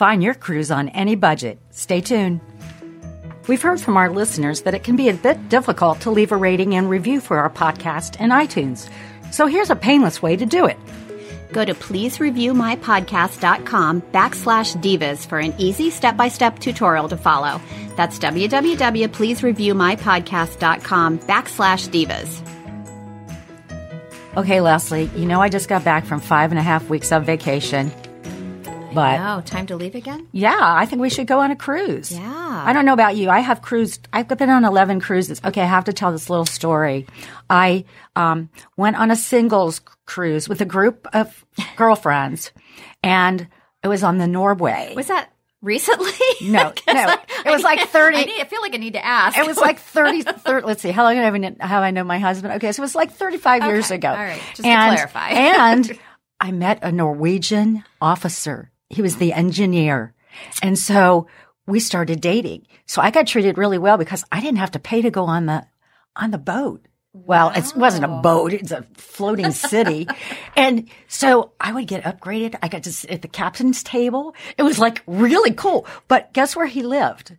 Find your cruise on any budget. Stay tuned. We've heard from our listeners that it can be a bit difficult to leave a rating and review for our podcast in iTunes. So here's a painless way to do it. Go to pleasereviewmypodcast.com backslash divas for an easy step-by-step tutorial to follow. That's www.pleasereviewmypodcast.com backslash divas. Okay, Leslie, you know I just got back from five and a half weeks of vacation. But Oh, time to leave again? yeah, I think we should go on a cruise. Yeah. I don't know about you. I have cruised. I've been on eleven cruises. Okay, I have to tell this little story. I um, went on a singles cruise with a group of girlfriends, and it was on the Norway. Was that recently? No, no. I- It was I like 30 I, need, I feel like I need to ask. It was like 30, 30 let's see, how long have I, have I known my husband? Okay, so it was like 35 years ago. all right, just to clarify. and I met a Norwegian officer. He was the engineer. And so we started dating. So I got treated really well because I didn't have to pay to go on the, on the boat. Well, it wasn't a boat. It's a floating city. and so I would get upgraded. I got to sit at the captain's table. It was like really cool. But guess where he lived?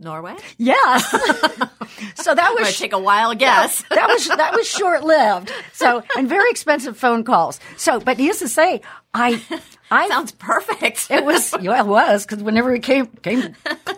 Norway? Yes. so that was take a wild guess. that was that was short lived. So and very expensive phone calls. So, but needless to say, I I Sounds perfect. it was yeah, it was because whenever we came came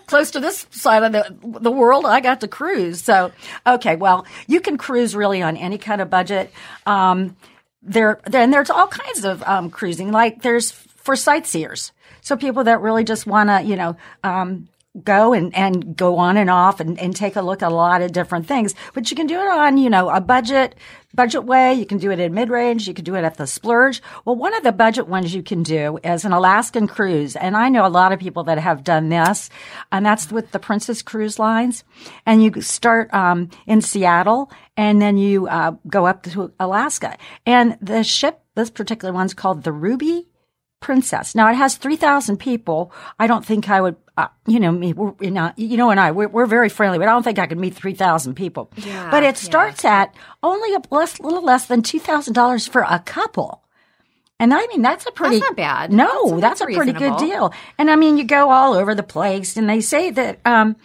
close to this side of the the world, I got to cruise. So okay, well, you can cruise really on any kind of budget. Um, there then there's all kinds of um, cruising. Like there's for sightseers, so people that really just want to you know. Um, go and, and go on and off and, and take a look at a lot of different things. But you can do it on, you know, a budget, budget way. You can do it in mid range. You can do it at the splurge. Well, one of the budget ones you can do is an Alaskan cruise. And I know a lot of people that have done this and that's with the Princess Cruise Lines. And you start, um, in Seattle and then you, uh, go up to Alaska and the ship, this particular one's called the Ruby princess. Now it has 3,000 people. I don't think I would, uh, you know, me, we're, you know, you know, and I, we're, we're very friendly, but I don't think I could meet 3,000 people. Yeah, but it starts at only a less, little less than $2,000 for a couple. And I mean, that's a pretty, not bad. No, That's- that's, a that's pretty good deal. And I mean, you go all over the place and they say that, um,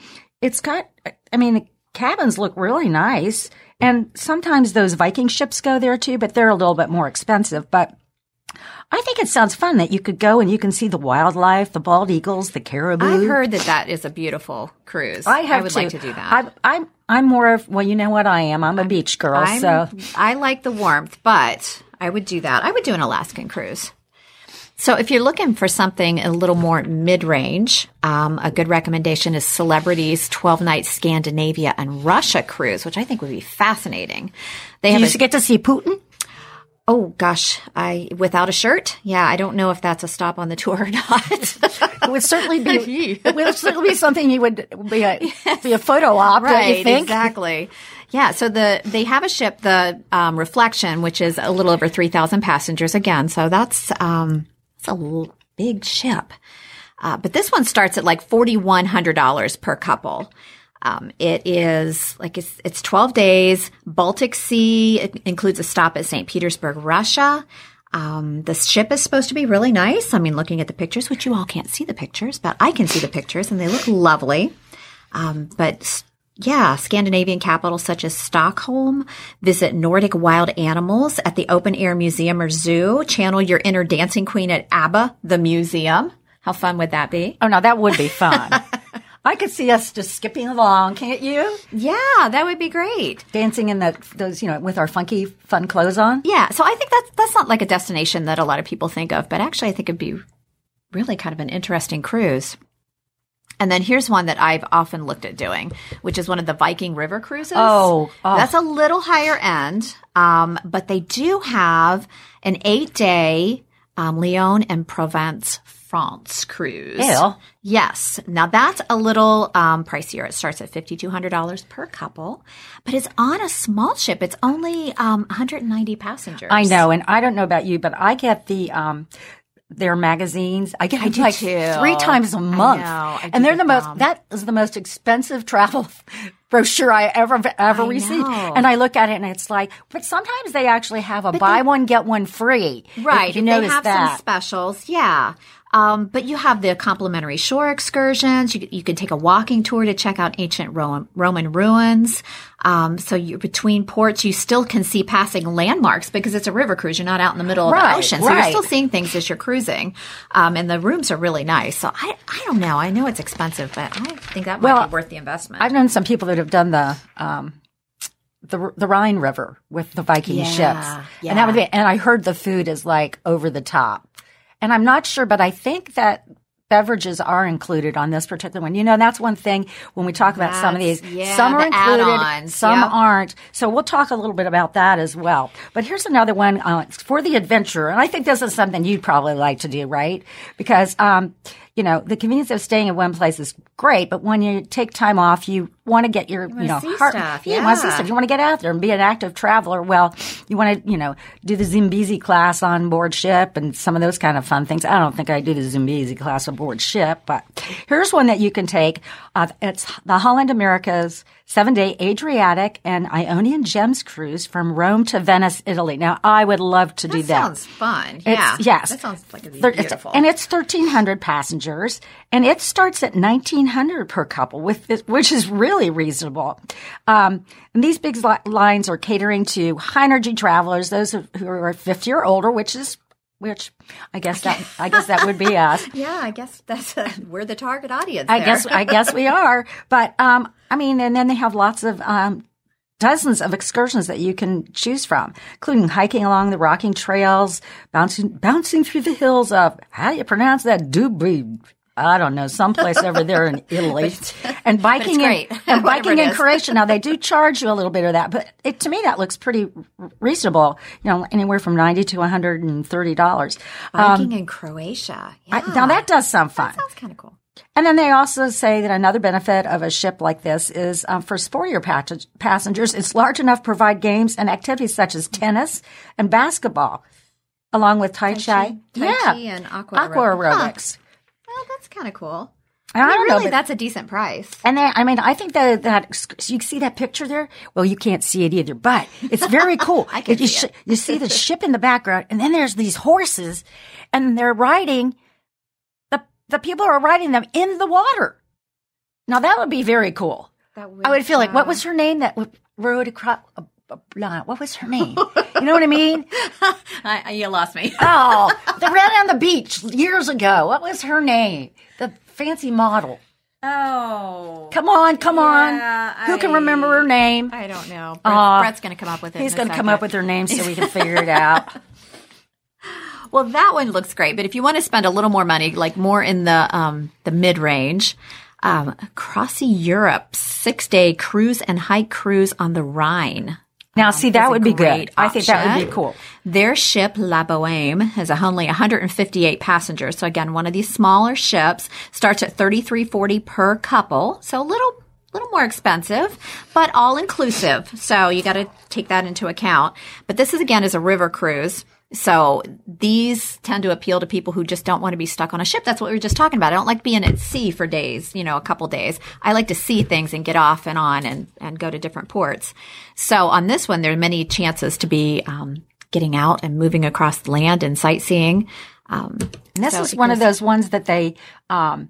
it's got, I mean, the cabins look really nice. And sometimes those Viking ships go there too, but they're a little bit more expensive. But I think it sounds fun that you could go and you can see the wildlife, the bald eagles, the caribou. I've heard that that is a beautiful cruise. I have would too. like to do that. I'm, I'm, I'm more of, well, you know what I am. I'm a beach girl. I'm- so I like the warmth, but I would do that. I would do an Alaskan cruise. So if you're looking for something a little more mid-range, um, a good recommendation is Celebrity's 12 Night Scandinavia and Russia cruise, which I think would be fascinating. They you have used a, to get to see Putin. Oh gosh, I without a shirt. Yeah, I don't know if that's a stop on the tour or not. It would certainly be, it would certainly be something you would be a, be a photo op, right, exactly. Yeah, so the they have a ship, the um, Reflection, which is a little over three thousand passengers again. So that's um, it's a l- big ship. Uh, but this one starts at like forty one hundred dollars per couple. Um, it is like it's it's twelve days. Baltic Sea it includes a stop at St. Petersburg, Russia. Um, the ship is supposed to be really nice. I mean, looking at the pictures, which you all can't see the pictures, but I can see the pictures, and they look lovely. Um, but yeah, Scandinavian capitals such as Stockholm, visit Nordic wild animals at the open air museum or zoo, channel your inner dancing queen at ABBA, the museum. How fun would that be? Oh no, that would be fun. I could see us just skipping along, can't you? Yeah, that would be great. Dancing in the those, you know, with our funky, fun clothes on. Yeah, so I think that's that's not like a destination that a lot of people think of, but actually I think it'd be really kind of an interesting cruise. And then here's one that I've often looked at doing, which is one of the Viking River cruises. Oh, oh. that's a little higher end, um, but they do have an eight day um, Lyon and Provence France cruise. Ew. Yes. Now that's a little um, pricier. It starts at $5,200 per couple, but it's on a small ship. It's only um, 190 passengers. I know, and I don't know about you, but I get the um their magazines. I get do like too. three times a month, know. I and they're the most. them. That is the most expensive travel brochure I ever ever I received. know. And I look at it, and it's like, but sometimes they actually have a buy one get one free. If Right. you notice they have that. some specials. Yeah. Um, but you have the complimentary shore excursions. You, you can take a walking tour to check out ancient Roman, Roman ruins. Um, so you're between ports, you still can see passing landmarks because it's a river cruise. You're not out in the middle of Right, the ocean. So you're still seeing things as you're cruising. Um, and the rooms are really nice. So I, I don't know. I know it's expensive, but I think that might Well, be worth the investment. I've known some people that have done the um, the the Rhine River with the Viking Yeah, ships, yeah. and that would be. And I heard the food is like over the top, and I'm not sure, but I think that beverages are included on this particular one. You know, that's one thing when we talk about some of these. Yeah, some are included, some yep. aren't. So we'll talk a little bit about that as well. But here's another one uh, for the adventurer, and I think this is something you'd probably like to do, right? Because um, you know, the convenience of staying in one place is great, but when you take time off, you want to get your, you, know, see heart, stuff, you want to see stuff. You want to get out there and be an active traveler. Well, you want to, you know, do the Zimbizi class on board ship and some of those kind of fun things. I don't think I do the Zimbizi class on board ship, but here's one that you can take. Uh, it's the Holland America's seven day Adriatic and Ionian Gems cruise from Rome to Venice, Italy. Now, I would love to do that that. sounds fun. It's- Yeah. yes. That sounds like Thir- it's- beautiful. and it's 1,300 passengers, and it starts at 1,900 per couple, with this, which is really reasonable. Um, and these big li- lines are catering to high energy travelers, those who who are 50 or older, which is which I guess that I guess that would be us. yeah, I guess that's uh we're the target audience. I there. guess I guess we are, but um, I mean, and then they have lots of um, dozens of excursions that you can choose from, including hiking along the rocking trails, bouncing bouncing through the hills of how do you pronounce that Dubri? I don't know, someplace over there in Italy, and biking in, and biking in. Croatia. Now they do charge you a little bit of that, but it, to me that looks pretty reasonable. You know, anywhere from ninety to one hundred and thirty dollars. biking in Croatia. Yeah. Um, now that does sound fun. sounds kind of cool. And then they also say that another benefit of a ship like this is um, for sportier passengers, it's large enough to provide games and activities such as tennis and basketball, along with Tai Chi. Tai yeah. Chi and aqua aqua aerobic. aerobics. Well, that's kind of cool. I I mean, don't know, really, but- that's a decent price. And then, I mean, I think that that you see that picture there. Well, you can't see it either, but it's very cool. I can you, see it. you see the ship in the background, and then there's these horses, and they're riding. the The people are riding them in the water. Now that would be very cool. That I would feel like, what was her name that rode across? Uh, uh, what was her name? You know what I mean? I, I- you lost me. Oh, the red on the beach years ago. What was her name? The fancy model. Oh, Come on, come Yeah, on. Who can remember her name? I don't know. Brett, Aw. Brett's going to come up with it. He's going going to come up with her name so we can figure it out. Well, that one looks great, but if you want to spend a little more money, like more in the um, the mid range, um, CroisiEurope six day cruise and hike cruise on the Rhine. Now, see, that would be great good. I think that would be cool. Their ship, La Boheme, has only 158 passengers. So again, one of these smaller ships starts at 33.40 per couple. So a little, little more expensive, but all inclusive. So you got to take that into account. But this is again is a river cruise. So these tend to appeal to people who just don't want to be stuck on a ship. That's what we were just talking about. I don't like being at sea for days, you know, a couple days. I like to see things and get off and on and, and go to different ports. So on this one, there are many chances to be, um, getting out and moving across the land and sightseeing. Um, And this so is one of those ones that they, um,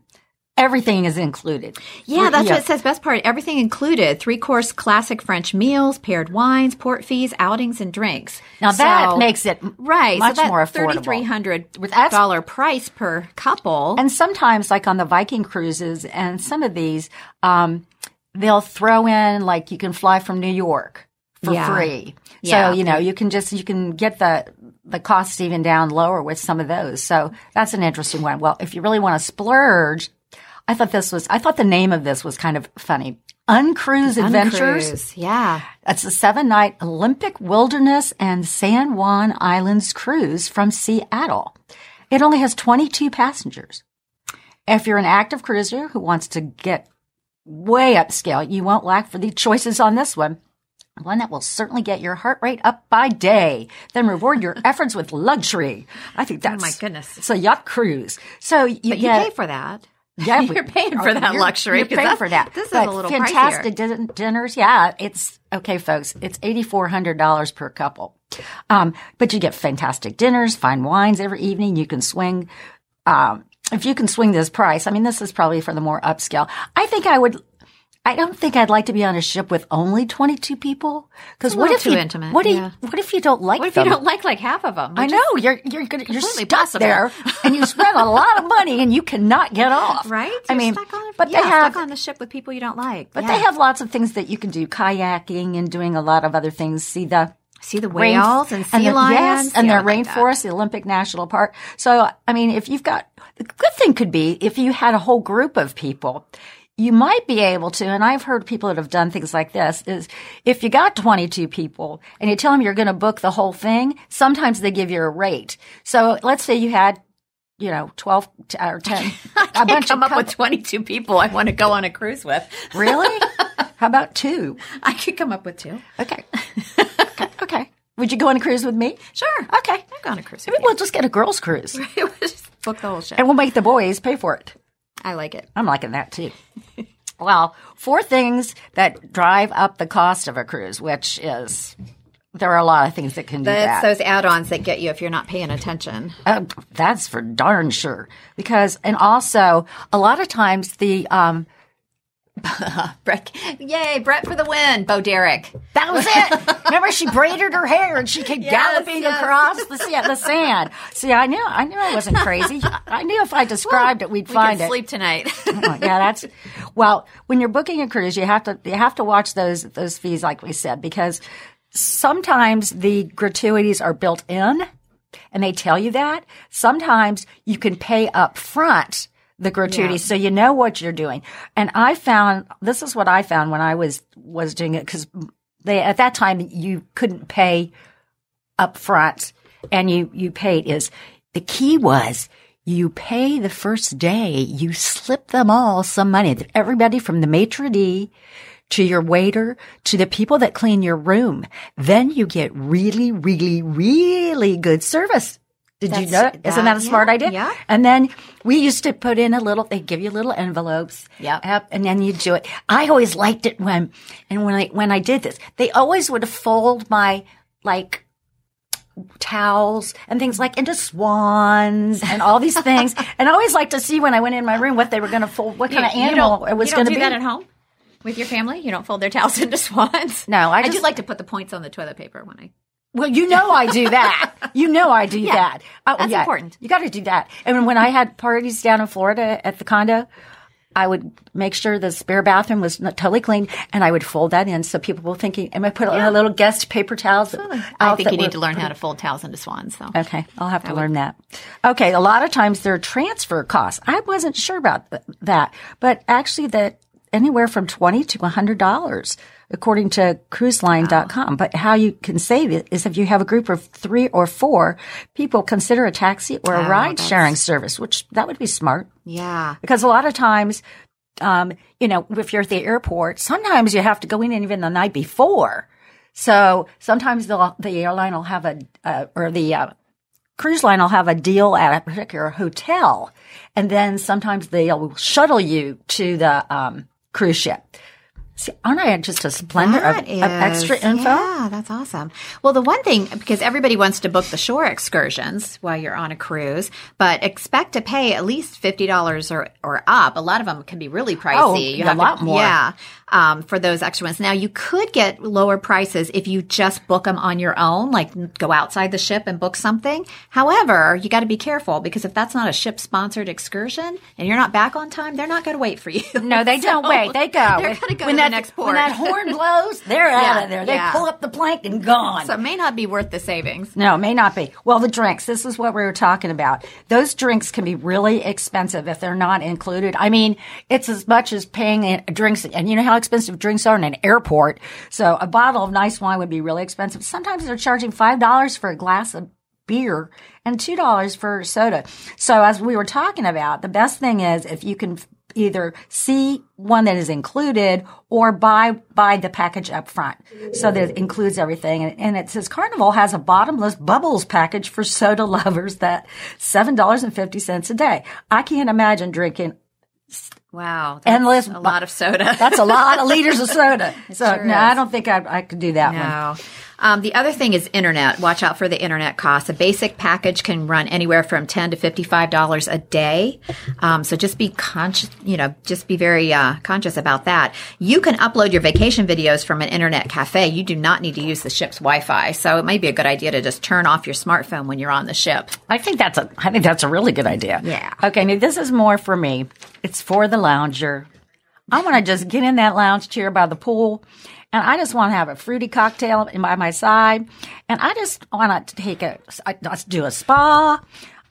everything is included. Yeah, that's what it says. Best part, everything included: three course classic French meals, paired wines, port fees, outings, and drinks. Now that makes it right much so more affordable. Thirty three hundred That's- dollar price per couple. And sometimes, like on the Viking cruises and some of these, um, they'll throw in like you can fly from New York for Yeah. free. Yeah. So you know you can just you can get the the costs even down lower with some of those. So that's an interesting one. Well, if you really want to splurge, I thought this was I thought the name of this was kind of funny. Uncruise Adventures. Uncruise, yeah. It's a seven night Olympic Wilderness and San Juan Islands cruise from Seattle. It only has 22 passengers. If you're an active cruiser who wants to get way upscale, you won't lack for the choices on this one. One that will certainly get your heart rate up by day, then reward your efforts with luxury. I think that's Oh my goodness. It's a yacht cruise. So you But you get pay for that. Yeah, you're paying for that you're- luxury. You're paying for that. This is But a little fantastic pricier. din- dinners. Yeah, it's okay, folks. It's eighty four hundred dollars per couple. Um, but you get fantastic dinners, fine wines every evening. You can swing. Um, if you can swing this price, I mean, this is probably for the more upscale. I think I would. I don't think I'd like to be on a ship with only twenty two people. Because what if too you, intimate, What, do yeah. you, what if you don't like What if them? you don't like like half of them? I know you're you're gonna, you're stuck possible. there, and you spend a lot of money, and you cannot get off. Right? I You're mean, stuck on, but yeah, they have stuck on the ship with people you don't like. but Yeah. they have lots of things that you can do, kayaking and doing a lot of other things. See the see the rain- whales and sea the, lions. yes, and Yeah, the I like rainforest, the Olympic National Park. So, I mean, if you've got the good thing could be if you had a whole group of people. You might be able to, and I've heard people that have done things like this, is if you got 22 people and you tell them you're going to book the whole thing, sometimes they give you a rate. So let's say you had, you know, 12 or 10, a I come up with 22 people I want to go on a cruise with. Really? How about two? I could come up with two. Okay. okay. Okay. Would you go on a cruise with me? Sure. Okay. I'll go on a cruise with Maybe we'll just get a girls' cruise. Just book the whole ship. and we'll make the boys pay for it. I like it. I'm liking that too. well, four things that drive up the cost of a cruise, which is there are a lot of things that can do That's that. those add-ons that get you if you're not paying attention. Uh, that's for darn sure. Because, and also, a lot of times the, um, Brett, yay, Brett for the win. Bo Derek. that was it. Remember, she braided her hair and she came Yes, galloping yes. across the, sea- the sand. See, I knew, I knew I wasn't crazy. I knew if I described it, we'd We find it. sleep tonight. Yeah, that's well. When you're booking a cruise, you have to you have to watch those those fees, like we said, because sometimes the gratuities are built in, and they tell you that. Sometimes you can pay up front the gratuities, so you know what you're doing. And I found this is what I found when I was was doing it because they at that time you couldn't pay up front and you you paid is the key was you pay the first day you slip them all some money everybody from the maitre d to your waiter to the people that clean your room then you get really really really good service did you know That's-? Isn't that a smart yeah, idea? yeah. And then we used to put in a little, they give you little envelopes. Yeah. Yep. And then you do it. I always liked it when, and when I, when I did this, they always would fold my, like, towels and things like into swans and all these things. and I always liked to see when I went in my room what they were going to fold, what kind of You animal don't- it was going to do be. that at home with your family. You don't fold their towels into swans. No, I I do just- like to put the points on the toilet paper when I. Well, you know I do that. You know I do that. Oh, that's yeah. important. You got to do that. And when I had parties down in Florida at the condo, I would make sure the spare bathroom was not totally clean, and I would fold that in so people were thinking, "Am I put on a little guest paper towels?" I think you need to learn how to fold towels into swans. So Okay, I'll have to learn that. Okay, a lot of times there are transfer costs. I wasn't sure about th- that, but actually that anywhere from 20 to $100 according to cruiseline.com. But how you can save it is if you have a group of 3 or 4 people consider a taxi or a ride sharing service, which that would be smart yeah, because a lot of times um, you know, if you're at the airport, sometimes you have to go in even the night before. So sometimes the the airline will have a uh, or the uh, cruise line will have a deal at a particular hotel, and then sometimes they'll shuttle you to the um, cruise ship. See, aren't I just a splendor of, That of extra info? Yeah, that's awesome. Well, the one thing, because everybody wants to book the shore excursions while you're on a cruise, but expect to pay at least $50 or, or up. A lot of them can be really oh, pricey. Oh, a lot more. Yeah. Um, for those extra ones. Now, you could get lower prices if you just book them on your own, like go outside the ship and book something. However, you got to be careful because if that's not a ship sponsored excursion and you're not back on time, they're not going to wait for you. No, they don't wait. They go. They're going to go when to that, the next port. When that horn blows, they're out of there. They yeah. pull up the plank and gone. So it may not be worth the savings. No, it may not be. Well, the drinks, this is what we were talking about. Those drinks can be really expensive if they're not included. I mean, it's as much as paying drinks, and you know how expensive drinks are in an airport. So a bottle of nice wine would be really expensive. Sometimes they're charging $5 for a glass of beer and two dollars for soda. So as we were talking about, the best thing is if you can either see one that is included or buy buy the package up front so that it includes everything and, and it says carnival has a bottomless bubbles package for soda lovers that $7.50 a day i can't imagine drinking Wow. That's Endless a lot of soda. that's a lot of liters of soda so sure no is. i don't think I, I could do that one No. Um, the other thing is internet. Watch out for the internet costs. A basic package can run anywhere from ten to fifty-five dollars a day. Um, so just be conscious. You know, just be very uh, conscious about that. You can upload your vacation videos from an internet cafe. You do not need to use the ship's Wi-Fi. So it might be a good idea to just turn off your smartphone when you're on the ship. I think that's a I think that's a really good idea. Yeah. Okay, now this is more for me. It's for the lounger. I want to just get in that lounge chair by the pool and I just want to have a fruity cocktail by my side and I just want to take a I- do a spa.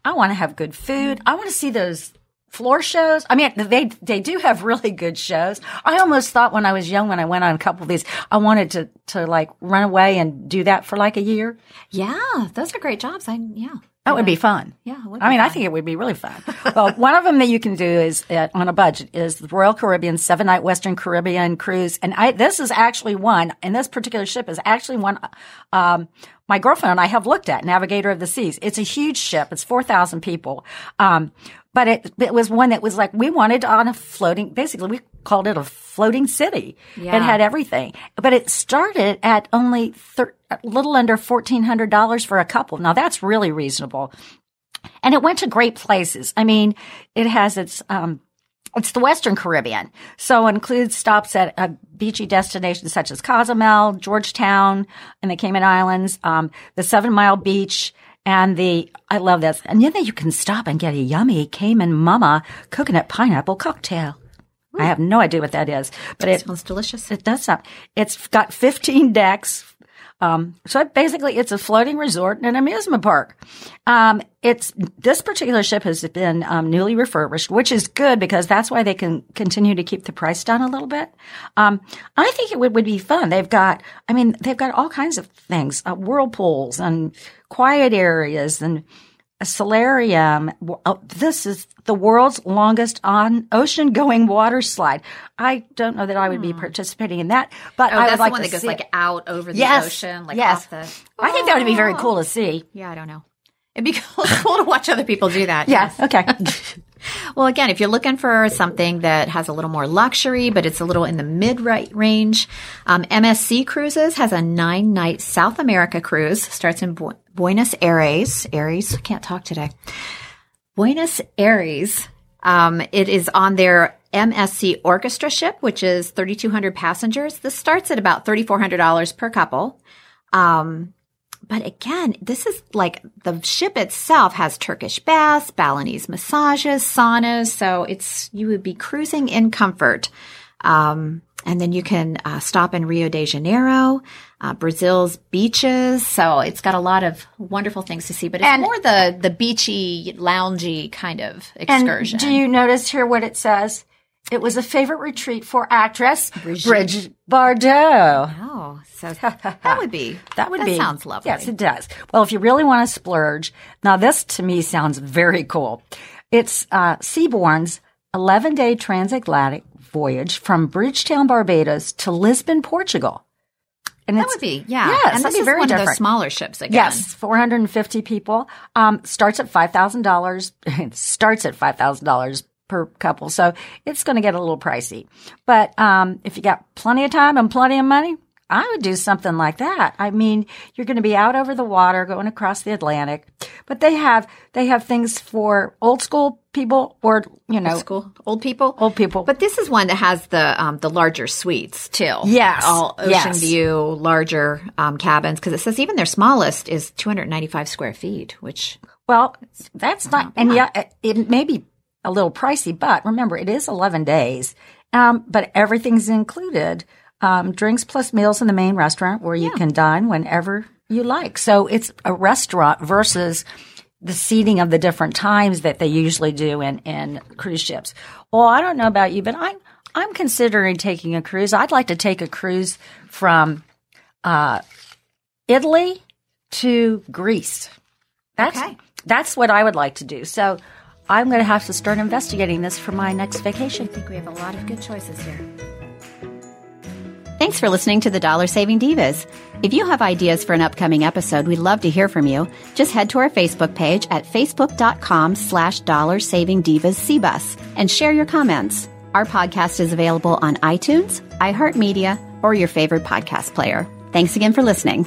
I want to have good food. I want to see those floor shows. I mean, they they do have really good shows. I almost thought when I was young, when I went on a couple of these, I wanted to to like run away and do that for like a year. Yeah, those are great jobs. I yeah. That would be fun. Yeah, I mean, I think it would be really fun. well, one of them that you can do is uh, on a budget is the Royal Caribbean seven night Western Caribbean cruise, and I this is actually one, and this particular ship is actually one. Um, my girlfriend and I have looked at Navigator of the Seas. It's a huge ship. It's four thousand people. Um, but it, it was one that was like we wanted on a floating. Basically, we called it a floating city. Yeah. It had everything, but it started at only thir- a little under fourteen hundred dollars for a couple. Now that's really reasonable and it went to great places. I mean, it has its um, it's the Western Caribbean, so it includes stops at uh, beachy destinations such as Cozumel, Georgetown, and the Cayman Islands, um, the Seven Mile Beach. And the, I love this. And then you can stop and get a yummy Cayman Mama coconut pineapple cocktail. I have no idea what that is, but it, Sounds delicious. it does not. It's got 15 decks. Um, so basically, it's a floating resort and an amusement park. Um, it's this particular ship has been um, newly refurbished, which is good because that's why they can continue to keep the price down a little bit. Um, I think it would, would be fun. They've got, I mean, they've got all kinds of things, uh, whirlpools and quiet areas and a solarium. Oh, this is the world's longest on ocean going water slide. I don't know that I would be hmm. participating in that, but Oh, I that's would like the one to that goes see like it. out over the yes, ocean, like yes. off the. I think that would be very Oh. cool to see. Yeah, I don't know. It'd be cool, cool to watch other people do that. Yeah. yes. Okay. Well, again, if you're looking for something that has a little more luxury, but it's a little in the mid range, um, MSC Cruises has a nine night South America cruise. Starts in Bu- Buenos Aires. Aires. Can't talk today. Buenos Aires. Um, it is on their MSC Orchestra ship, which is 3,200 passengers. This starts at about $3,400 per couple. Um, but again, this is like the ship itself has Turkish baths, Balinese massages, saunas. So it's, you would be cruising in comfort. Um, and then you can uh, stop in Rio de Janeiro, uh, Brazil's beaches. So it's got a lot of wonderful things to see, but it's And- more the, the beachy, loungy kind of excursion. And do you notice here what it says? It was a favorite retreat for actress Bridget Bardot. oh, so that would be, That would that be sounds lovely. Yes, it does. Well, if you really want to splurge, now this to me sounds very cool. It's uh, Seabourn's 11 day transatlantic voyage from Bridgetown, Barbados to Lisbon, Portugal. And That would be, yeah. Yes, and that'd this be is very one of different. those smaller ships again. Yes, 450 people. Um, starts at $5,000. Starts at $5,000 per couple. So it's going to get a little pricey. But, um, if you got plenty of time and plenty of money, I would do something like that. I mean, you're going to be out over the water going across the Atlantic, but they have, they have things for old school people or, you know, School old people, Old people. But this is one that has the um, the larger suites too. Yes. all ocean Yes. view, larger um, cabins. Because it says even their smallest is 295 square feet, which Well, that's not, and yeah, it, it may be a little pricey, but remember, it is 11 days. Um, but everything's included. Um, drinks plus meals in the main restaurant where you can dine whenever you like. So it's a restaurant versus the seating of the different times that they usually do in, in cruise ships. Well, I don't know about you, but I'm, I'm considering taking a cruise. I'd like to take a cruise from, uh, Italy to Greece. That's Okay. that's what I would like to do. So I'm going to have to start investigating this for my next vacation. I think we have a lot of good choices here. Thanks for listening to the Dollar Saving Divas. If you have ideas for an upcoming episode, we'd love to hear from you. Just head to our Facebook page at facebook.com slash dollar saving divas CBUS and share your comments. Our podcast is available on iTunes, iHeartMedia, or your favorite podcast player. Thanks again for listening.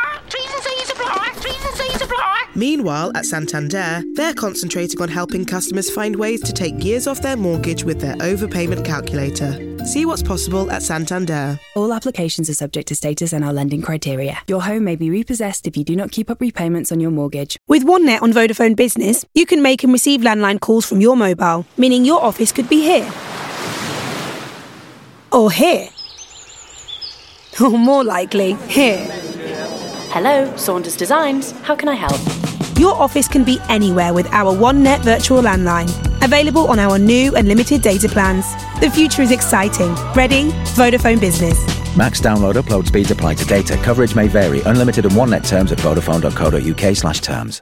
Meanwhile, at Santander, they're concentrating on helping customers find ways to take years off their mortgage with their overpayment calculator. See what's possible at Santander. All applications are subject to status and our lending criteria. Your home may be repossessed if you do not keep up repayments on your mortgage. With OneNet on Vodafone Business, you can make and receive landline calls from your mobile, meaning your office could be here. Or here. Or more likely, here. Hello, Saunders Designs. How can I help? Your office can be anywhere with our OneNet virtual landline. Available on our new and limited data plans. The future is exciting. Ready? Vodafone Business. Max download upload speeds apply to data. Coverage may vary. Unlimited and OneNet terms at vodafone.co.uk slash terms.